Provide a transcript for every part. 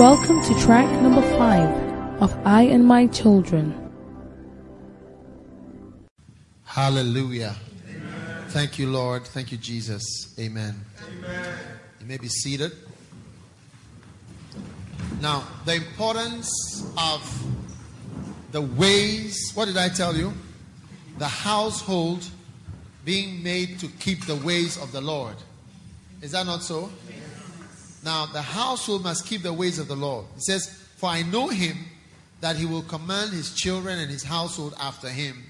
Welcome to track number five of I and My Children. Hallelujah. Thank you, Lord. Thank you, Jesus. Amen. You may be seated. Now, the importance of the ways, what did I tell you? The household being made to keep the ways of the Lord. Is that not so? Now, the household must keep the ways of the Lord. He says, For I know him that he will command his children and his household after him,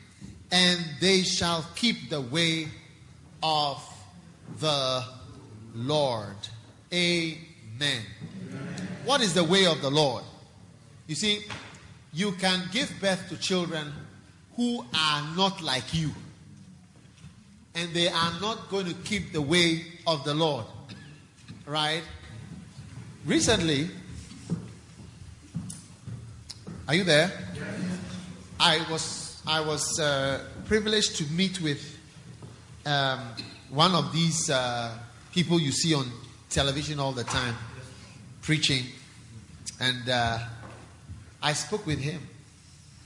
and they shall keep the way of the Lord. Amen. What is the way of the Lord? You see, you can give birth to children who are not like you, and they are not going to keep the way of the Lord. Right? Recently, are you there? I was I was uh, privileged to meet with um, one of these uh, people you see on television all the time, preaching, and uh, I spoke with him.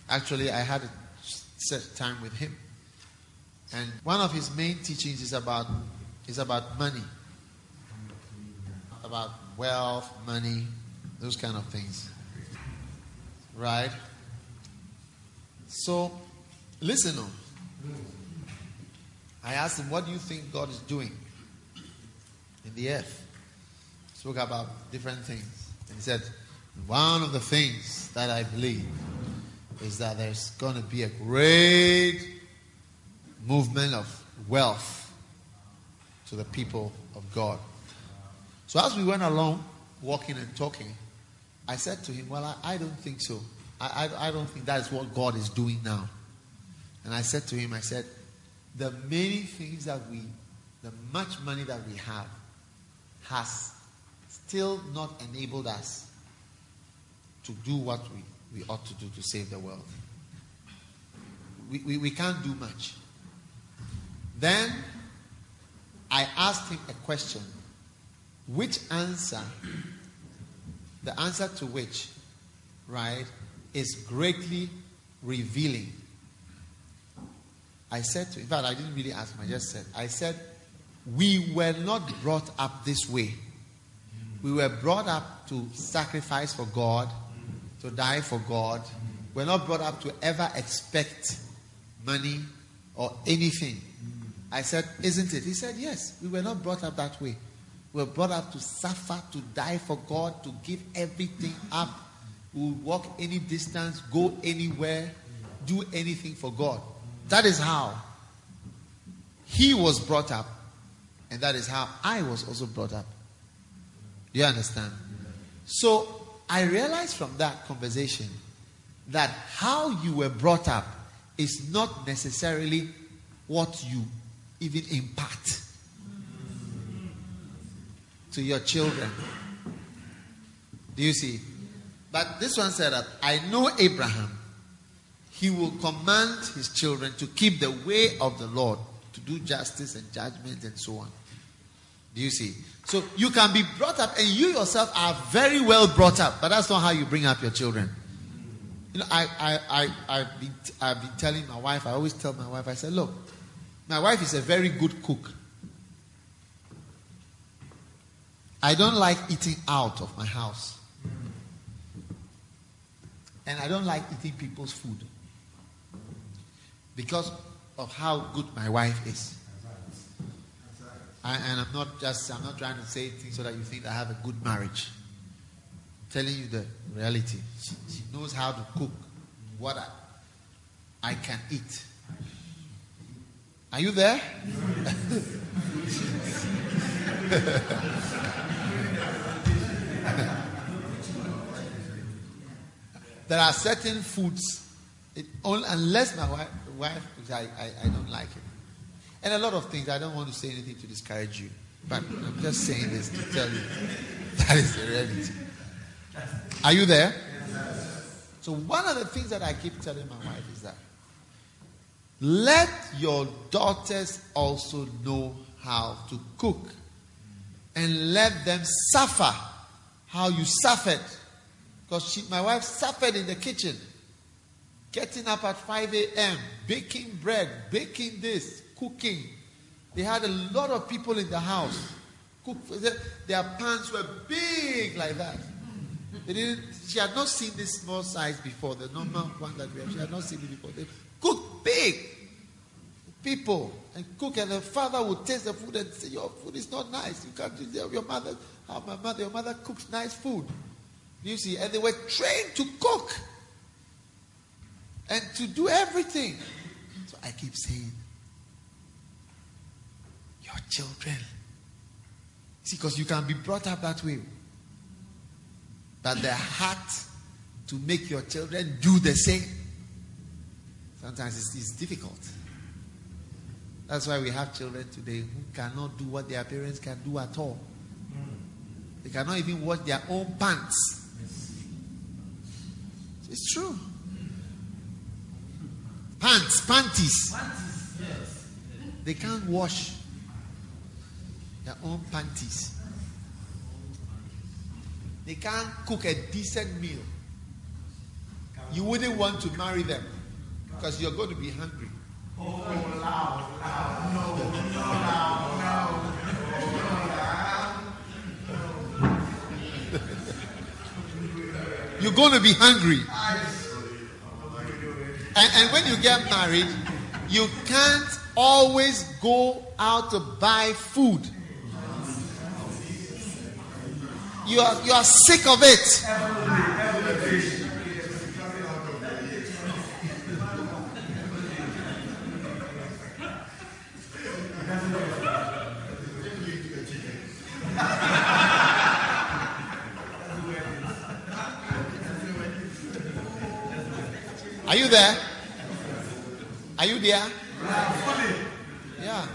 Actually, I had a set time with him, and one of his main teachings is about is about money, about wealth, money, those kind of things. Right? So, listen on. I asked him, What do you think God is doing in the earth? Spoke about different things. And he said, One of the things that I believe is that there's going to be a great movement of wealth to the people of God. So as we went along, walking and talking, I said to him, Well, I, I don't think so. I, I, I don't think that is what God is doing now. And I said to him, I said, the many things that we, the much money that we have, has still not enabled us to do what we, we ought to do to save the world. We, we, we can't do much. Then I asked him a question, which answer, the answer to which, right, is greatly revealing. I said to, in fact, I didn't really ask I just said, I said, we were not brought up this way. We were brought up to sacrifice for God, to die for God. We're not brought up to ever expect money or anything. I said, Isn't it? He said, Yes, we were not brought up that way. We were brought up to suffer, to die for God, to give everything up. We walk any distance, go anywhere, do anything for God. That is how he was brought up, and that is how I was also brought up. Do you understand? So I realized from that conversation that how you were brought up is not necessarily what you even impart to your children. Do you see? But this one said that I know Abraham. He will command his children to keep the way of the Lord, to do justice and judgment and so on. Do you see? So you can be brought up, and you yourself are very well brought up, but that's not how you bring up your children. You know, I, I, I, I've, been, I've been telling my wife, I always tell my wife, I said, look, my wife is a very good cook. I don't like eating out of my house. And I don't like eating people's food. Because of how good my wife is. I, and I'm not just, I'm not trying to say things so that you think I have a good marriage. I'm telling you the reality. She, she knows how to cook what I, I can eat. Are you there? there are certain foods, it, unless my wife, wife I, I, I don't like it. And a lot of things, I don't want to say anything to discourage you, but I'm just saying this to tell you that is the reality. Are you there? So, one of the things that I keep telling my wife is that let your daughters also know how to cook and let them suffer how you suffered Because my wife suffered in the kitchen, getting up at 5 a.m., baking bread, baking this, cooking. They had a lot of people in the house. Cook, their pans were big like that. She had not seen this small size before, the normal one that we have. She had not seen it before. They cook big people and cook, and the father would taste the food and say, Your food is not nice. You can't do. Your mother, my mother, your mother cooks nice food. You see, and they were trained to cook and to do everything. So I keep saying, Your children. See, because you can be brought up that way. But the heart to make your children do the same, sometimes it's, it's difficult. That's why we have children today who cannot do what their parents can do at all. They cannot even wash their own pants. It's true. Pants, panties. They can't wash their own panties. They can't cook a decent meal. You wouldn't want to marry them because you're going to be hungry. Oh, loud, loud, no, no, loud, You're going to be hungry. And, and when you get married, you can't always go out to buy food. You are, you are sick of it. There? Are you there? Yeah.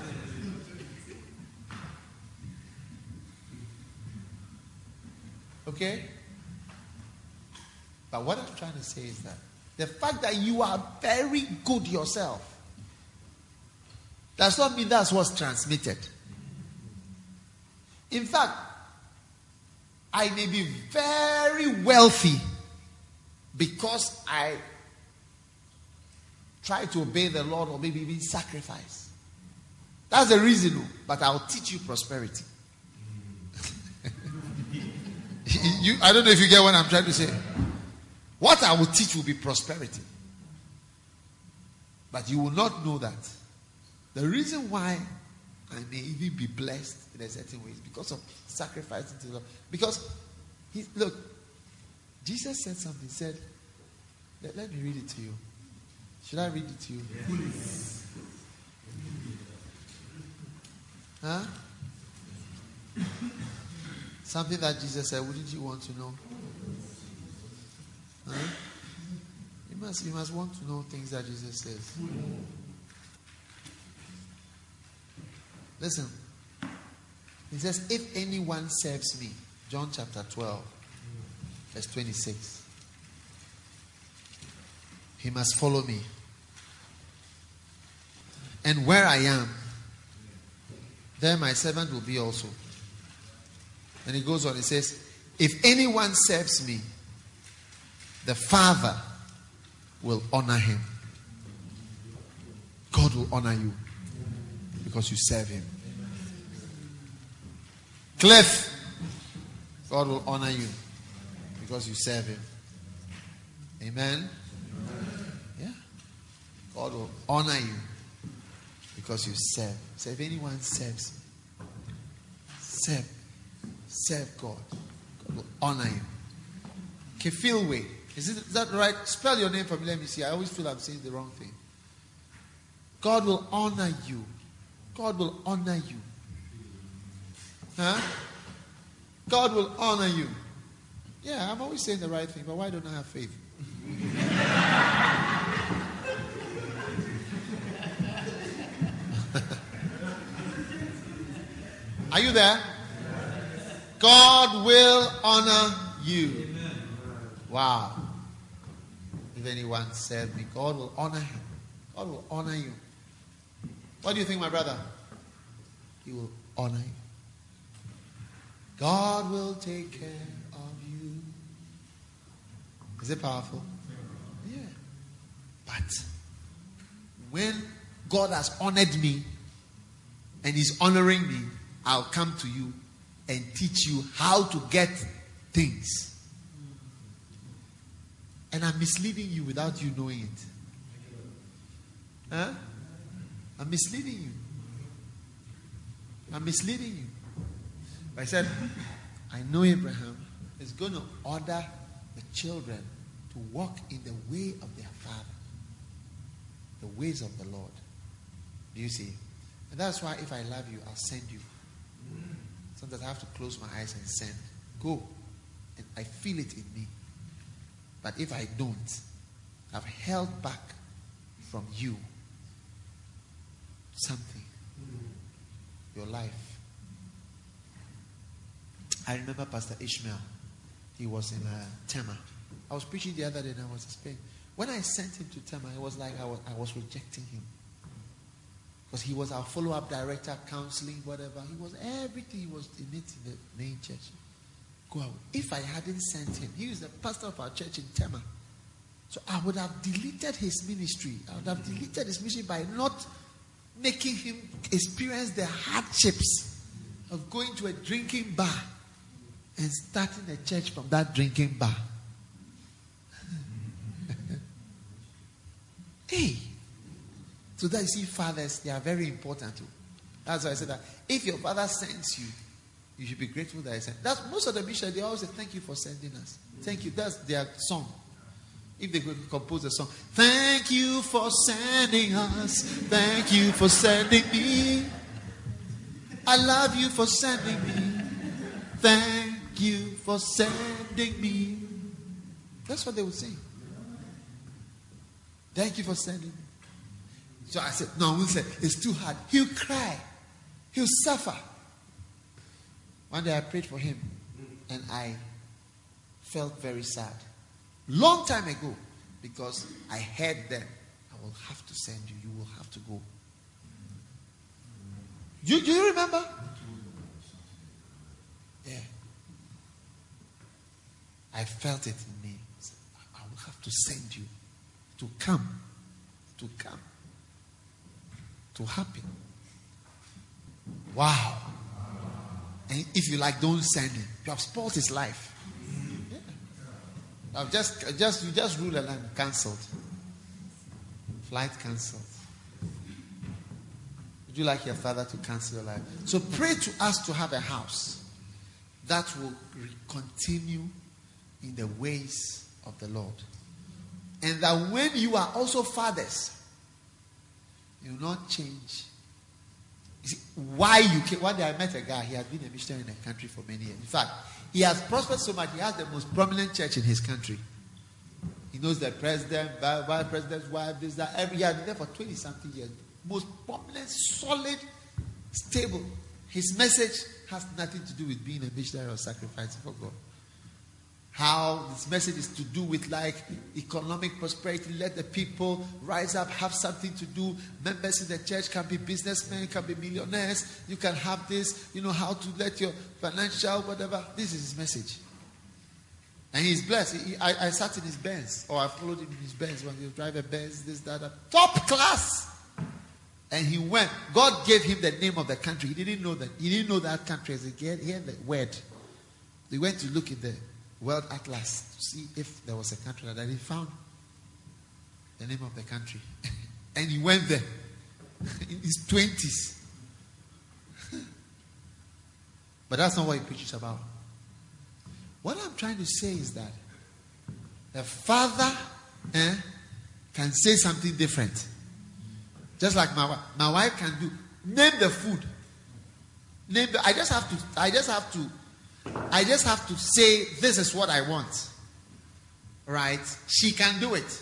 Okay? But what I'm trying to say is that the fact that you are very good yourself does not mean that's what's transmitted. In fact, I may be very wealthy because I try to obey the Lord or maybe even sacrifice. That's the reason, oh, but I'll teach you prosperity. you, I don't know if you get what I'm trying to say. What I will teach will be prosperity. But you will not know that. The reason why I may even be blessed in a certain way is because of sacrificing to the Lord. Because, he, look, Jesus said something. He said, let, let, me read it to you. Should I read it to you? Huh? Something that Jesus said, wouldn't you want to know? Huh? You must, you must want to know things that Jesus says. Listen. He says, If anyone serves me, John chapter 12, verse 26, he must follow me. And where I am, there my servant will be also. And he goes on, he says, If anyone serves me, the Father will honor him. God will honor you because you serve him. Cliff, God will honor you because you serve him. Amen. Yeah. God will honor you because you serve. So if anyone serves, serve serve God. God will honor you. Kefilwe. Is, it, is that right? Spell your name for me. Let me see. I always feel I'm saying the wrong thing. God will honor you. God will honor you. Huh? God will honor you. Yeah, I'm always saying the right thing, but why don't I have faith? Are you there? God will honor you. Wow. If anyone said me, God will honor him. God will honor you. What do you think, my brother? He will honor you. God will take care of you. Is it powerful? Yeah. But when God has honored me and is honoring me, I'll come to you and teach you how to get things. And I'm misleading you without you knowing it. Huh? I'm misleading you. I'm misleading you. I said, I know Abraham is going to order the children to walk in the way of their father, the ways of the Lord. Do you see? And that's why if I love you, I'll send you. Sometimes I have to close my eyes and send. Go. And I feel it in me. But if I don't, I've held back from you something. Your life. I remember Pastor Ishmael. He was in uh, Tema. I was preaching the other day and I was in Spain. When I sent him to Tema, it was like I was, I was rejecting him. Because he was our follow up director, counseling, whatever. He was everything. He was in it in the main church. Go out. If I hadn't sent him, he was the pastor of our church in Tema. So I would have deleted his ministry. I would have deleted his ministry by not making him experience the hardships of going to a drinking bar and starting a church from that drinking bar. hey, so that you see, fathers, they are very important too. That's why I said that if your father sends you, you should be grateful that he sent. That's most of the missionaries, they always say, Thank you for sending us. Thank you. That's their song. If they could compose a song, Thank you for sending us. Thank you for sending me. I love you for sending me. Thank you for sending me. That's what they would sing. Thank you for sending me. So I said, No, say, it's too hard. He'll cry, he'll suffer. One day I prayed for him and I felt very sad. Long time ago, because I heard them, I will have to send you, you will have to go. You, do you remember? Yeah. I felt it in me. I will have to send you to come. To come to happen. Wow. And if you like, don't send him. You have spoiled his life. Yeah. I've just, just, you just rule a line, cancelled. Flight cancelled. Would you like your father to cancel your life? So pray to us to have a house that will continue in the ways of the Lord. And that when you are also fathers, you will not change. See, why you came, one day I met a guy, he has been a missionary in the country for many years. In fact, he has prospered so much, he has the most prominent church in his country. He knows the president, vice president's wife, this, that. Every year, there for 20 something years. Most prominent, solid, stable. His message has nothing to do with being a missionary or sacrificing for God how this message is to do with like economic prosperity. Let the people rise up, have something to do. Members in the church can be businessmen, can be millionaires. You can have this, you know, how to let your financial, whatever. This is his message. And he's blessed. He, I, I, sat in his Benz, or I followed him in his Benz when he was driving Benz, this, that, that. Top class. And he went. God gave him the name of the country. He didn't know that. He didn't know that country. As he heard the word. He went to look in the World Atlas to see if there was a country that he found the name of the country. and he went there in his 20s. but that's not what he preaches about. What I'm trying to say is that the father eh, can say something different. Just like my. My wife can do. Name the food. Name the, I just have to I just have to I just have to say, This is what I want. Right? She can do it.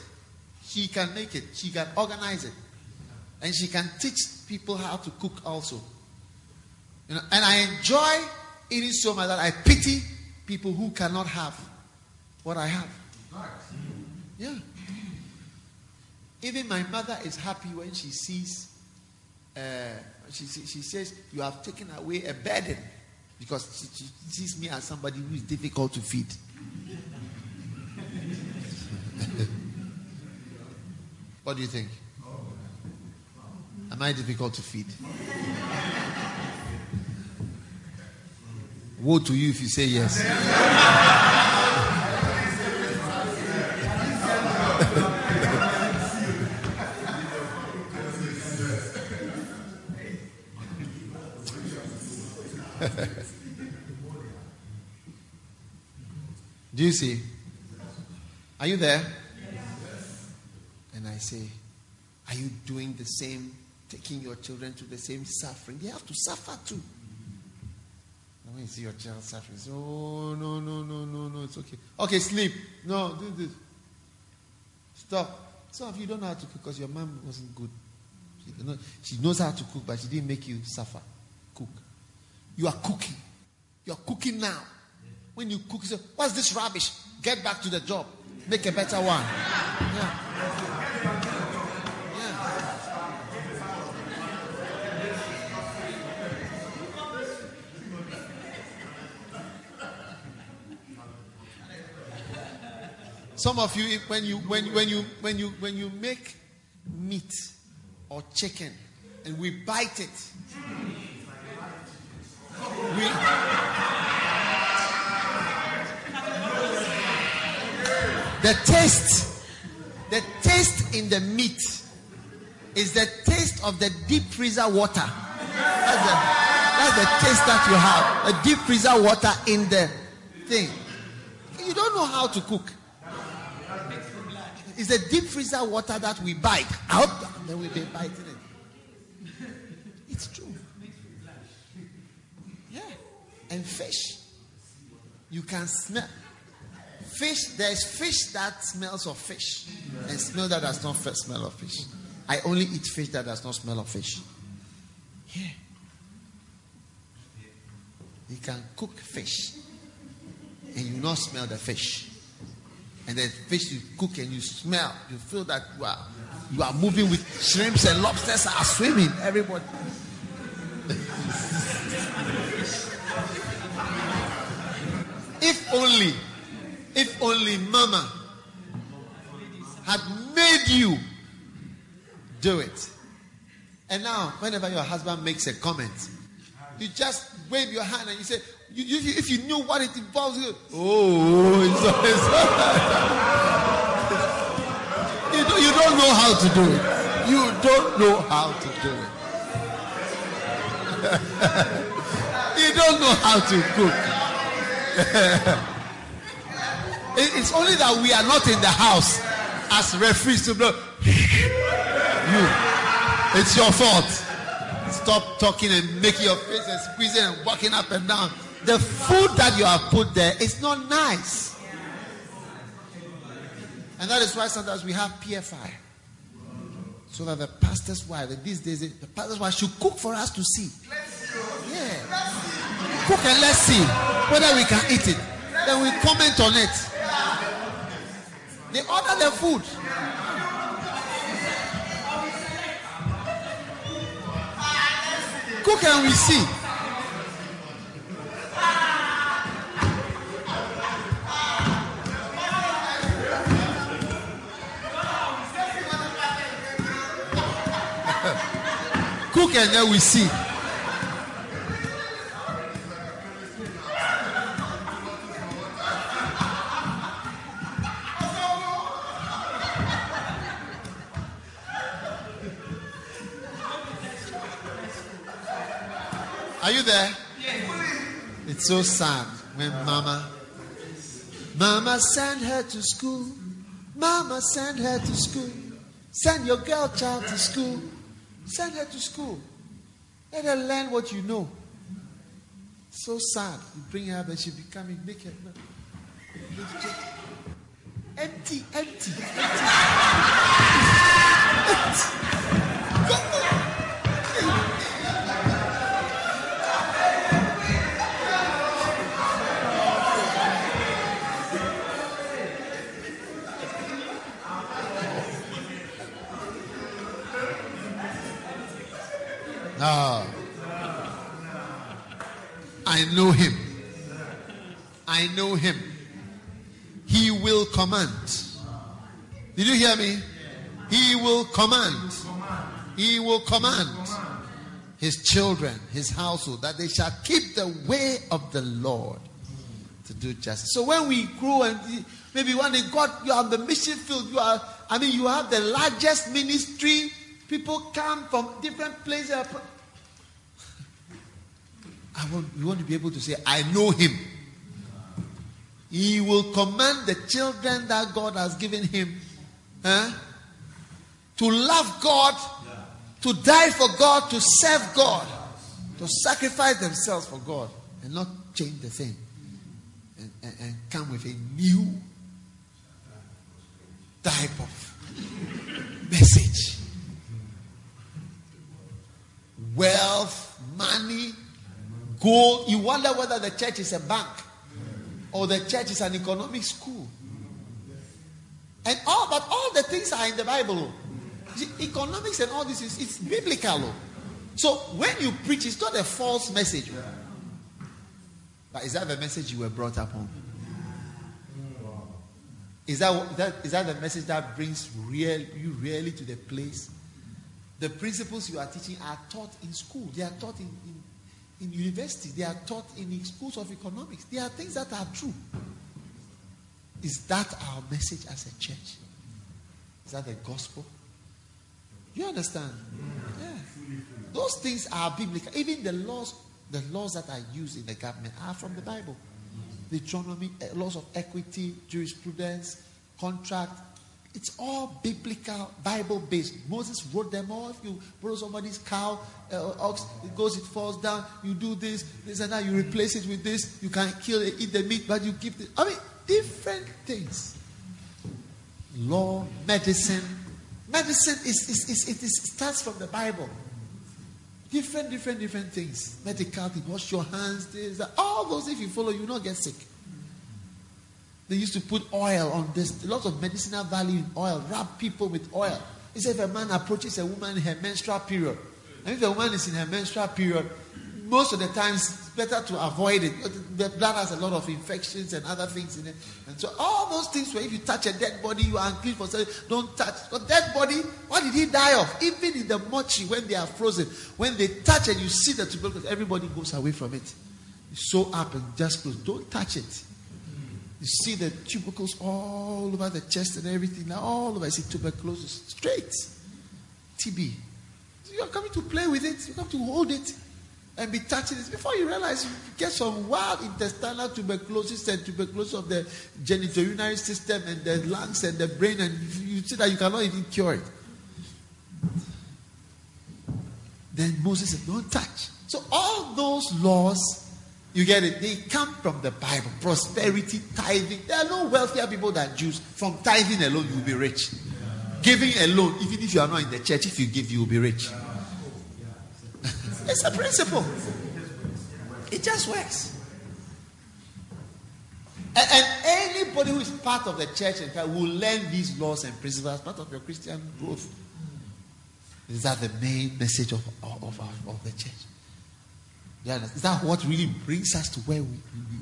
She can make it. She can organize it. And she can teach people how to cook also. You know, and I enjoy eating so much that I pity people who cannot have what I have. Yeah. Even my mother is happy when she sees, uh, she, she says, You have taken away a burden because she, she sees me as somebody who is difficult to feed. what do you think? Am I difficult to feed? Woe to you if you say yes. see? Are you there? And I say, Are you doing the same, taking your children to the same suffering? They have to suffer too. And when you see your child suffering, say, Oh, no, no, no, no, no, it's okay. Okay, sleep. No, do this. Stop. Some of you don't know how to cook because your mom wasn't good. She, know, she knows how to cook, but she didn't make you suffer. Cook. You are cooking. You are cooking now. When you cook, you say, What's this rubbish? Get back to the job. Make a better one. Yeah. Some of you, when you when when you when you when you make meat or chicken and we bite it, we the taste, the taste in the meat is the taste of the deep freezer water. That's the, that's the taste that you have. The deep freezer water in the thing. You don't know how to cook. It's the deep freezer water that we bite out, and then we be biting it. It's true. Yeah. And fish. You can smell. Fish, there's fish that smells of fish, and smell that does not smell of fish. I only eat fish that does not smell of fish. Yeah. You can cook fish, and you not smell the fish and the fish you cook and you smell, you feel that you are you are moving with shrimps and lobsters are swimming. Everybody. if only, if only Mama had made you do it. And now, whenever your husband makes a comment, you just wave your hand and you say, you, you, if you knew what it involves, you, oh, it's, it's, you, do, you don't know how to do it. You don't know how to do it. you don't know how to cook. it, it's only that we are not in the house as referees to know. you, it's your fault. Stop talking and making your face and squeezing and walking up and down the food that you have put there is not nice. And that is why sometimes we have PFI. So that the pastor's wife, these days, the pastor's wife should cook for us to see. Yeah. Cook and let's see whether we can eat it. Then we comment on it. They order the food. Cook and we see. Cook and then we see. So sad when mama Mama send her to school. Mama send her to school. Send your girl child to school. Send her to school. Let her learn what you know. So sad. You bring her and she becoming naked. empty, empty. empty. Ah. I know him. I know him. He will command. Did you hear me? He will command. He will command his children, his household, that they shall keep the way of the Lord to do justice. So when we grow and maybe one day God, you are on the mission field, you are, I mean, you have the largest ministry. People come from different places. I want, you want to be able to say, I know him. He will command the children that God has given him eh, to love God, to die for God, to serve God, to sacrifice themselves for God, and not change the thing. And, and, and come with a new type of message. Wealth, money, gold. You wonder whether the church is a bank or the church is an economic school. And all, but all the things are in the Bible. Economics and all this is it's biblical. So when you preach, it's not a false message. But is that the message you were brought up on? Is that, that, is that the message that brings real, you really to the place? The principles you are teaching are taught in school. They are taught in, in in university, they are taught in schools of economics. There are things that are true. Is that our message as a church? Is that the gospel? You understand? Yeah. Those things are biblical. Even the laws, the laws that are used in the government are from the Bible. Deuteronomy, eh, laws of equity, jurisprudence, contract, it's all biblical, Bible based. Moses wrote them all. If you borrow somebody's cow, uh, ox, it goes, it falls down. You do this, this and that. You replace it with this. You can kill it, eat the meat, but you keep it. I mean, different things. Law, medicine. Medicine is, is, is it is, starts from the Bible. Different, different, different things. Medical. Wash your hands. This, that. All those, if you follow, you will not get sick. They used to put oil on this, a lot of medicinal value in oil, rub people with oil. He said if a man approaches a woman in her menstrual period, and if a woman is in her menstrual period, most of the times it's better to avoid it. The blood has a lot of infections and other things in it. And so all those things where if you touch a dead body, you are unclean for saying, don't touch. A dead body, what did he die of? Even in the mochi, when they are frozen, when they touch and you see the tuberculosis, everybody goes away from it. You sew up and just close. Don't touch it. You see the tubercles all over the chest and everything. Now all over, I see tuberculosis straight. TB. You're coming to play with it. You come to hold it and be touching it. Before you realize, you get some wild intestinal tuberculosis and tuberculosis of the genitourinary system and the lungs and the brain, and you see that you cannot even cure it. Then Moses said, Don't touch. So all those laws you get it? They come from the Bible. Prosperity, tithing. There are no wealthier people than Jews. From tithing alone, you'll be rich. Giving alone, even if you are not in the church, if you give, you will be rich. it's a principle. It just works. And, and, anybody who is part of the church and will learn these laws and principles as part of your Christian growth. Is that the main message of, of, of, of the church? Is that what really brings us to where we,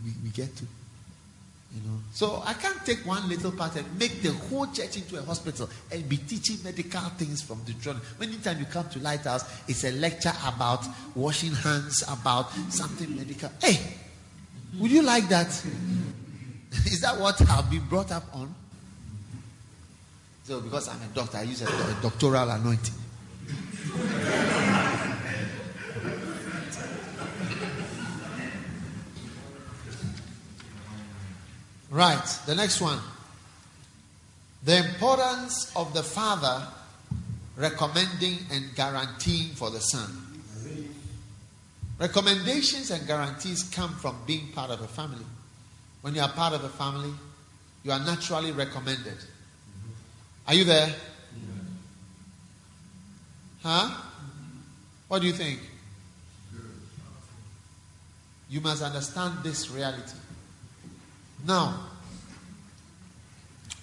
we, we, get to? You know. So I can't take one little part and make the whole church into a hospital and be teaching medical things from the throne. Anytime you come to Lighthouse, it's a lecture about washing hands, about something medical. Hey, would you like that? Is that what I've been brought up on? So because I'm a doctor, I use a, a doctoral anointing. Right, the next one. The importance of the father recommending and guaranteeing for the son. Recommendations and guarantees come from being part of a family. When you are part of a family, you are naturally recommended. Are you there? Huh? What do you think? You must understand this reality. Now,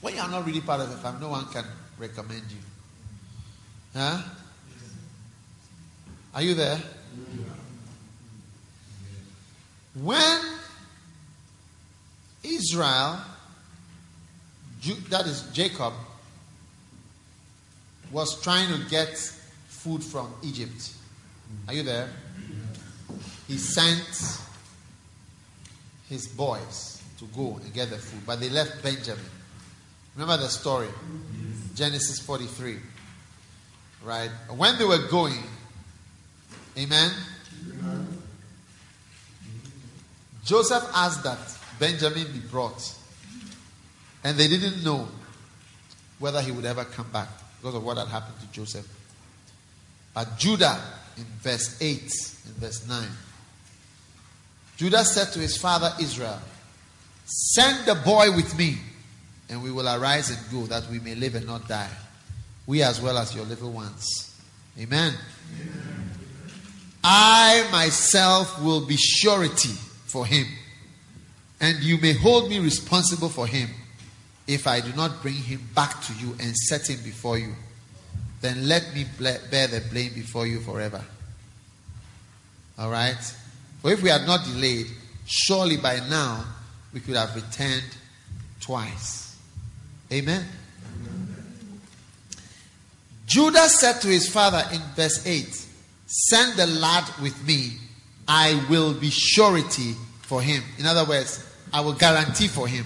when you are not really part of the family, no one can recommend you. Huh? Are you there? When Israel, that is Jacob, was trying to get food from Egypt. Are you there? He sent his boys to go and get the food, but they left Benjamin. Remember the story? Genesis 43. Right? When they were going, amen? Joseph asked that Benjamin be brought. And they didn't know whether he would ever come back because of what had happened to Joseph. But Judah, in verse 8 in verse 9, Judah said to his father Israel, Send the boy with me, and we will arise and go, that we may live and not die. We as well as your little ones. Amen. Amen. I myself will be surety for him, and you may hold me responsible for him if I do not bring him back to you and set him before you. Then let me bear the blame before you forever. All right? For if we had not delayed, surely by now we could have returned twice. Amen. Judah said to his father in verse 8, Send the lad with me, I will be surety for him. In other words, I will guarantee for him.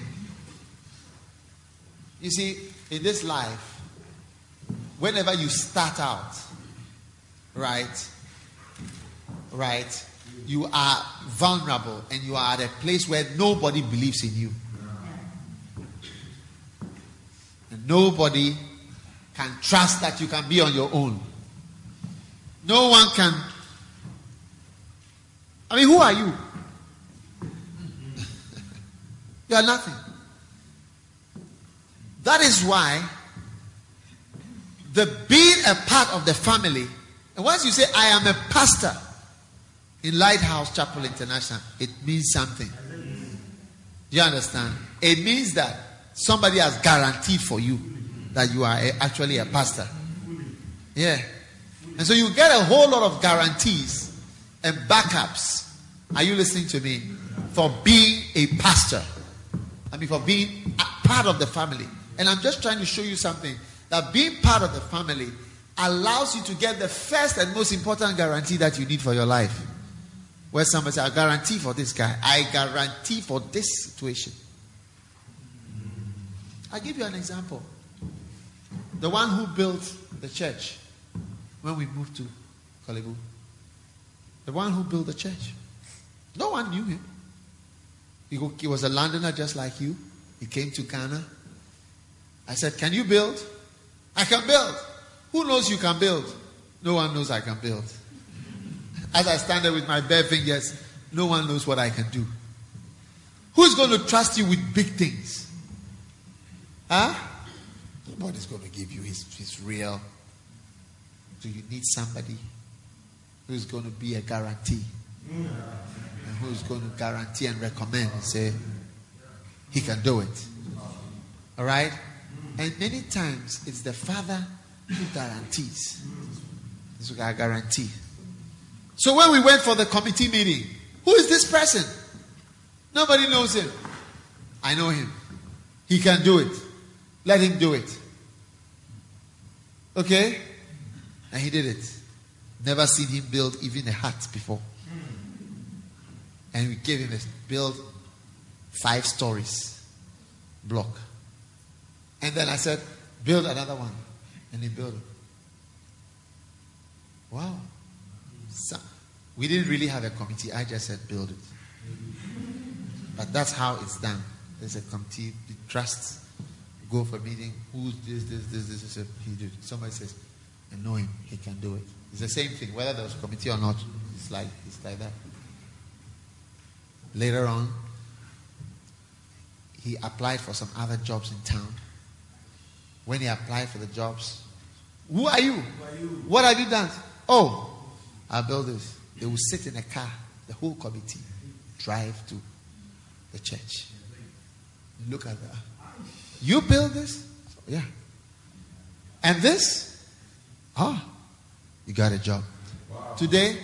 You see, in this life, whenever you start out, right, right, you are vulnerable and you are at a place where nobody believes in you. And nobody can trust that you can be on your own. No one can. I mean, who are you? you are nothing. That is why the being a part of the family, and once you say, I am a pastor in Lighthouse Chapel International, it means something. Do you understand? It means that somebody has guaranteed for you that you are a, actually a pastor. Yeah. And so you get a whole lot of guarantees and backups. Are you listening to me? For being a pastor. I mean, for being a part of the family. And I'm just trying to show you something that being part of the family allows you to get the first and most important guarantee that you need for your life. Where somebody says, I guarantee for this guy, I guarantee for this situation. I'll give you an example. The one who built the church when we moved to Korle Bu. The one who built the church. No one knew him. He was a Londoner just like you. He came to Ghana I said, Can you build? I can build. Who knows you can build? No one knows I can build. As I stand there with my bare fingers, no one knows what I can do. Who's going to trust you with big things? Huh? Nobody's going to give you his, his real. Do you need somebody who's going to be a guarantee? And who's going to guarantee and recommend and say, he can do it? All right? And many times it's the father who guarantees. This is I guarantee. So when we went for the committee meeting, who is this person? Nobody knows him. I know him. He can do it. Let him do it. Okay? And he did it. Never seen him build even a hut before. And we gave him a build five stories block. And then I said, build another one. And he built it. Wow. So, we didn't really have a committee. I just said, build it. But that's how it's done. There's a committee, the trusts go for meeting. Who's this, this, this, this, this? He did. Somebody says, I know him. He can do it. It's the same thing. Whether there's a committee or not, it's like, it's like that. Later on, he applied for some other jobs in town when he applied for the jobs. Who are you? Who are you? What have you done? Oh, I built this. They will sit in a car, the whole committee, drive to the church. Look at that. You build this? Yeah. And this? Oh, you got a job. Wow. Today,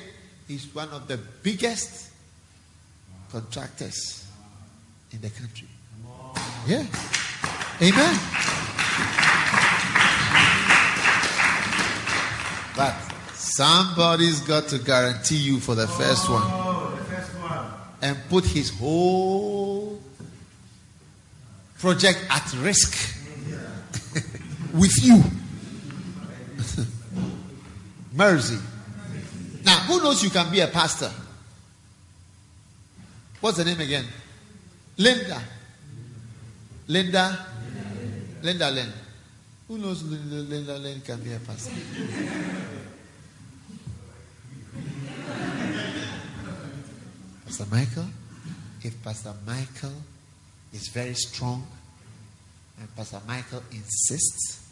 he's one of the biggest contractors in the country. Yeah. Amen. But somebody's got to guarantee you for the first one Oh, the first one. and put his whole project at risk with you. Mercy. Now, who knows you can be a pastor? What's the name again? Linda. Linda. Linda Lynn. Who knows Linda, Linda Lynn can be a pastor? Pastor Michael, if Pastor Michael is very strong and Pastor Michael insists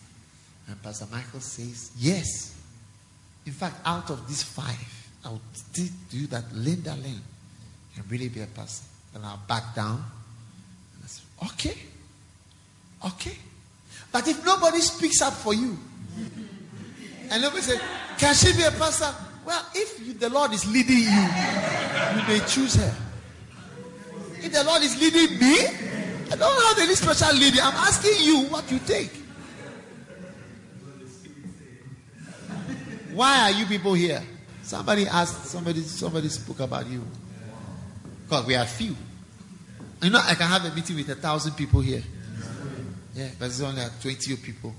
and Pastor Michael says yes, in fact, out of these five, I would do that Linda Lane can really be a pastor. Then I'll back down. And I say, okay, okay. But if nobody speaks up for you, and nobody says, can she be a pastor? Well, if you, the Lord is leading you, you may choose her. If the Lord is leading me, I don't have any special leading. I'm asking you what you take. Why are you people here? Somebody asked, somebody, somebody spoke about you. Because we are few. You know, I can have a meeting with a thousand people here. Yeah, but it's only at 20 people.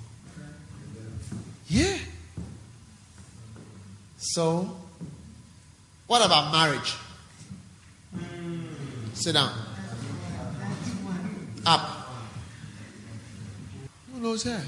Yeah. So, what about marriage? Sit down. Up. Who knows that?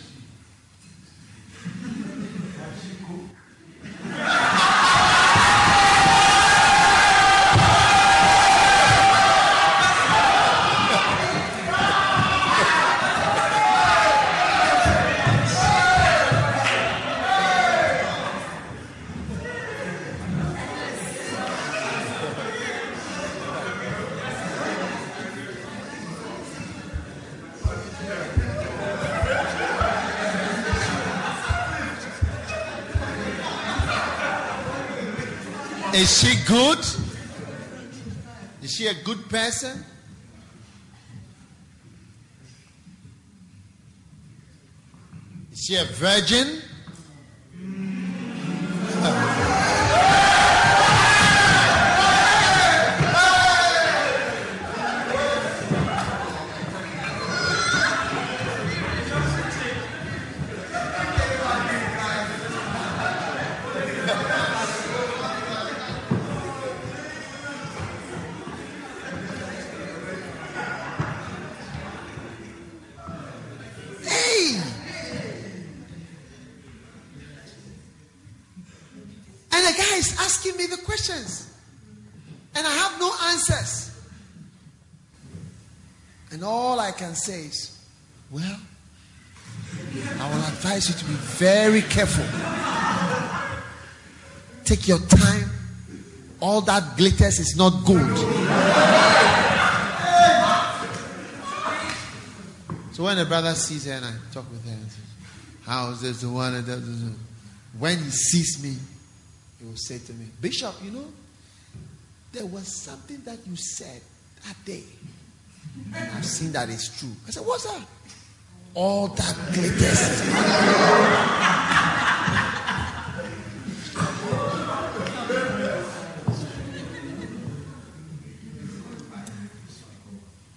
Is she good? Is she a good person? Is she a virgin? All I can say is, well, I will advise you to be very careful. Take your time. All that glitters is not gold. So when the brother sees her and I talk with her and says, How is this the one? that- that- that?" When he sees me, he will say to me, Bishop, you know, there was something that you said that day. I've seen that it's true. I said, What's that? All that glitters.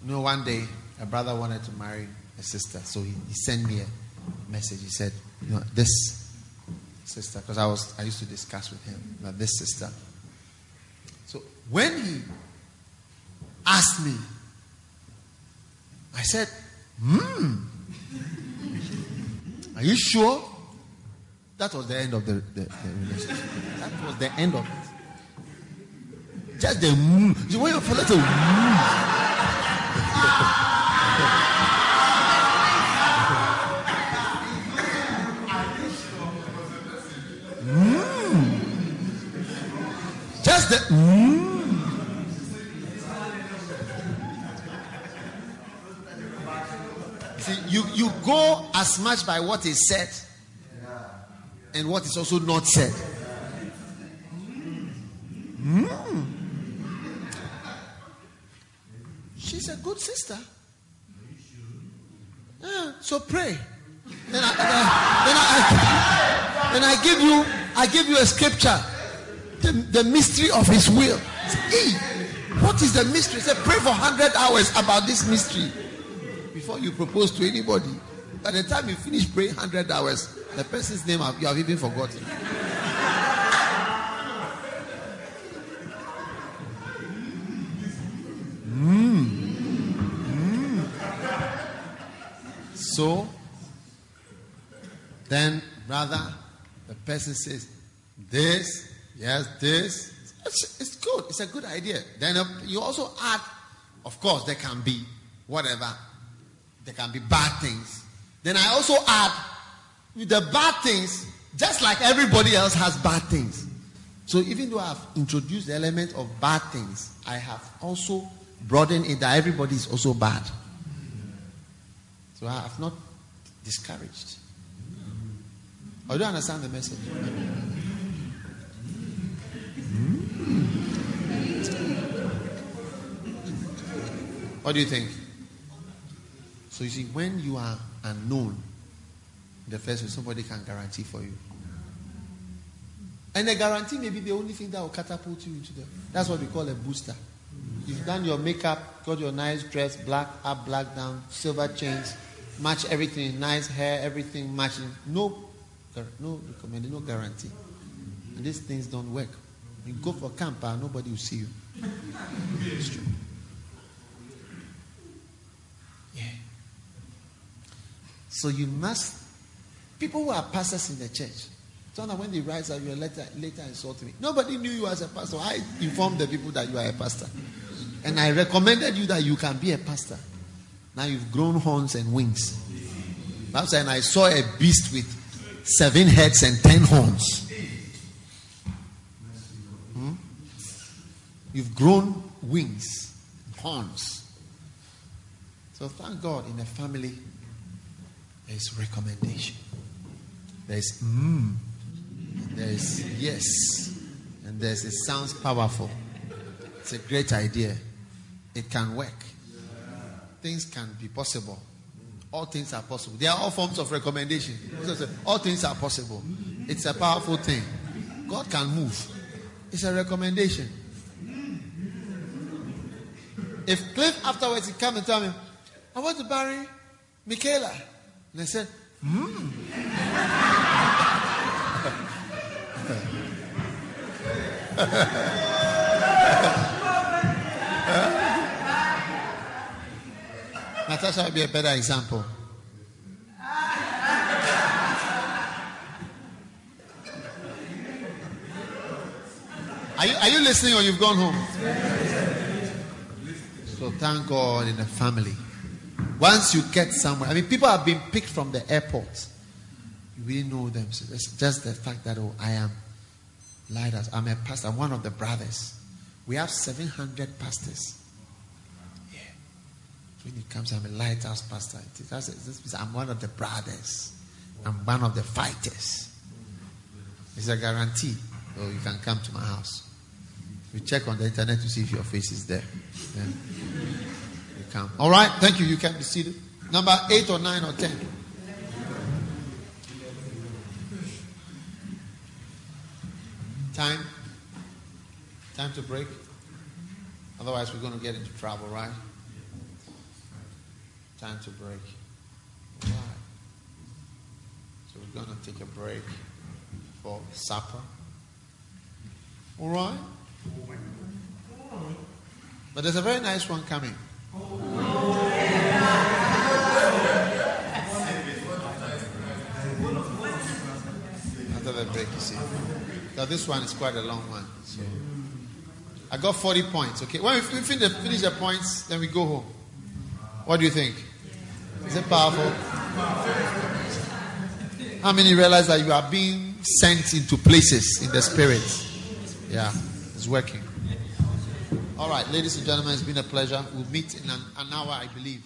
You know, one day a brother wanted to marry a sister, so he, he sent me a message. He said, "You know, this sister," because I was I used to discuss with him that this sister. So when he asked me, I said, "Hmm, are you sure?" That was the end of the, the, the relationship. That was the end of it. Just the mm. The way you follow the mm. Just the. Mm. Go as much by what is said and what is also not said. Mm. She's a good sister. Yeah, so pray. Then I, then, I, then, I, then I give you I give you a scripture. The, the mystery of his will. What is the mystery? Say, pray for 100 hours about this mystery before you propose to anybody. By the time you finish praying 100 hours, the person's name you have even forgotten. So, then brother, the person says, This, yes, this. It's, it's good. It's a good idea. Then uh, you also add, of course, there can be whatever, there can be bad things. Then I also add, with the bad things, just like everybody else has bad things. So even though I've introduced the element of bad things, I have also broadened it that everybody is also bad. So I have not discouraged. Or oh, do you understand the message? Hmm? What do you think? So you see, when you are unknown, the first way somebody can guarantee for you. And the guarantee may be the only thing that will catapult you into the. That's what we call a booster. You've done your makeup, got your nice dress, black up, black down, silver chains, match everything, nice hair, everything matching. No, no recommended, no guarantee. And these things don't work. You go for camp, nobody will see you. It's true. So you must. People who are pastors in the church, so that when they rise up, you later later insult me. Nobody knew you as a pastor. I informed the people that you are a pastor, and I recommended you that you can be a pastor. Now you've grown horns and wings. That's and I saw a beast with seven heads and ten horns. Hmm? You've grown wings, horns. So thank God in a family there's recommendation. There's mm, there's yes, and there's it sounds powerful. It's a great idea. It can work things can be possible. All things are possible. They are all forms of recommendation. All things are possible. It's a powerful thing. God can move. It's a recommendation. If Cliff afterwards he come and tell me, I want to marry Michaela. And I said, hmm. Natasha will be a better example. Are you, are you listening or you've gone home? So thank God in the family. Once you get somewhere, I mean, people have been picked from the airport. You really know them. So it's just the fact that, oh, I am Lighthouse. I'm a pastor. I'm one of the brothers. We have 700 pastors Yeah. when he comes, I'm a lighthouse pastor. I'm one of the brothers. I'm one of the fighters. It's a guarantee. Oh, you can come to my house. You check on the internet to see if your face is there. You come. All right. Thank you. You can be seated. Number eight or nine or ten. Time. Time to break. Otherwise, we're going to get into trouble, right? Time to break. All right. So we're going to take a break for supper. All right? But there's a very nice one coming. After the break, you see. Now this one is quite a long one. So I got 40 points. Okay. When we finish finish the points, then we go home. What do you think? Is it powerful? How many realize that you are being sent into places in the spirit? Yeah, it's working. All right, ladies and gentlemen, it's been a pleasure. We'll meet in an, an hour, I believe.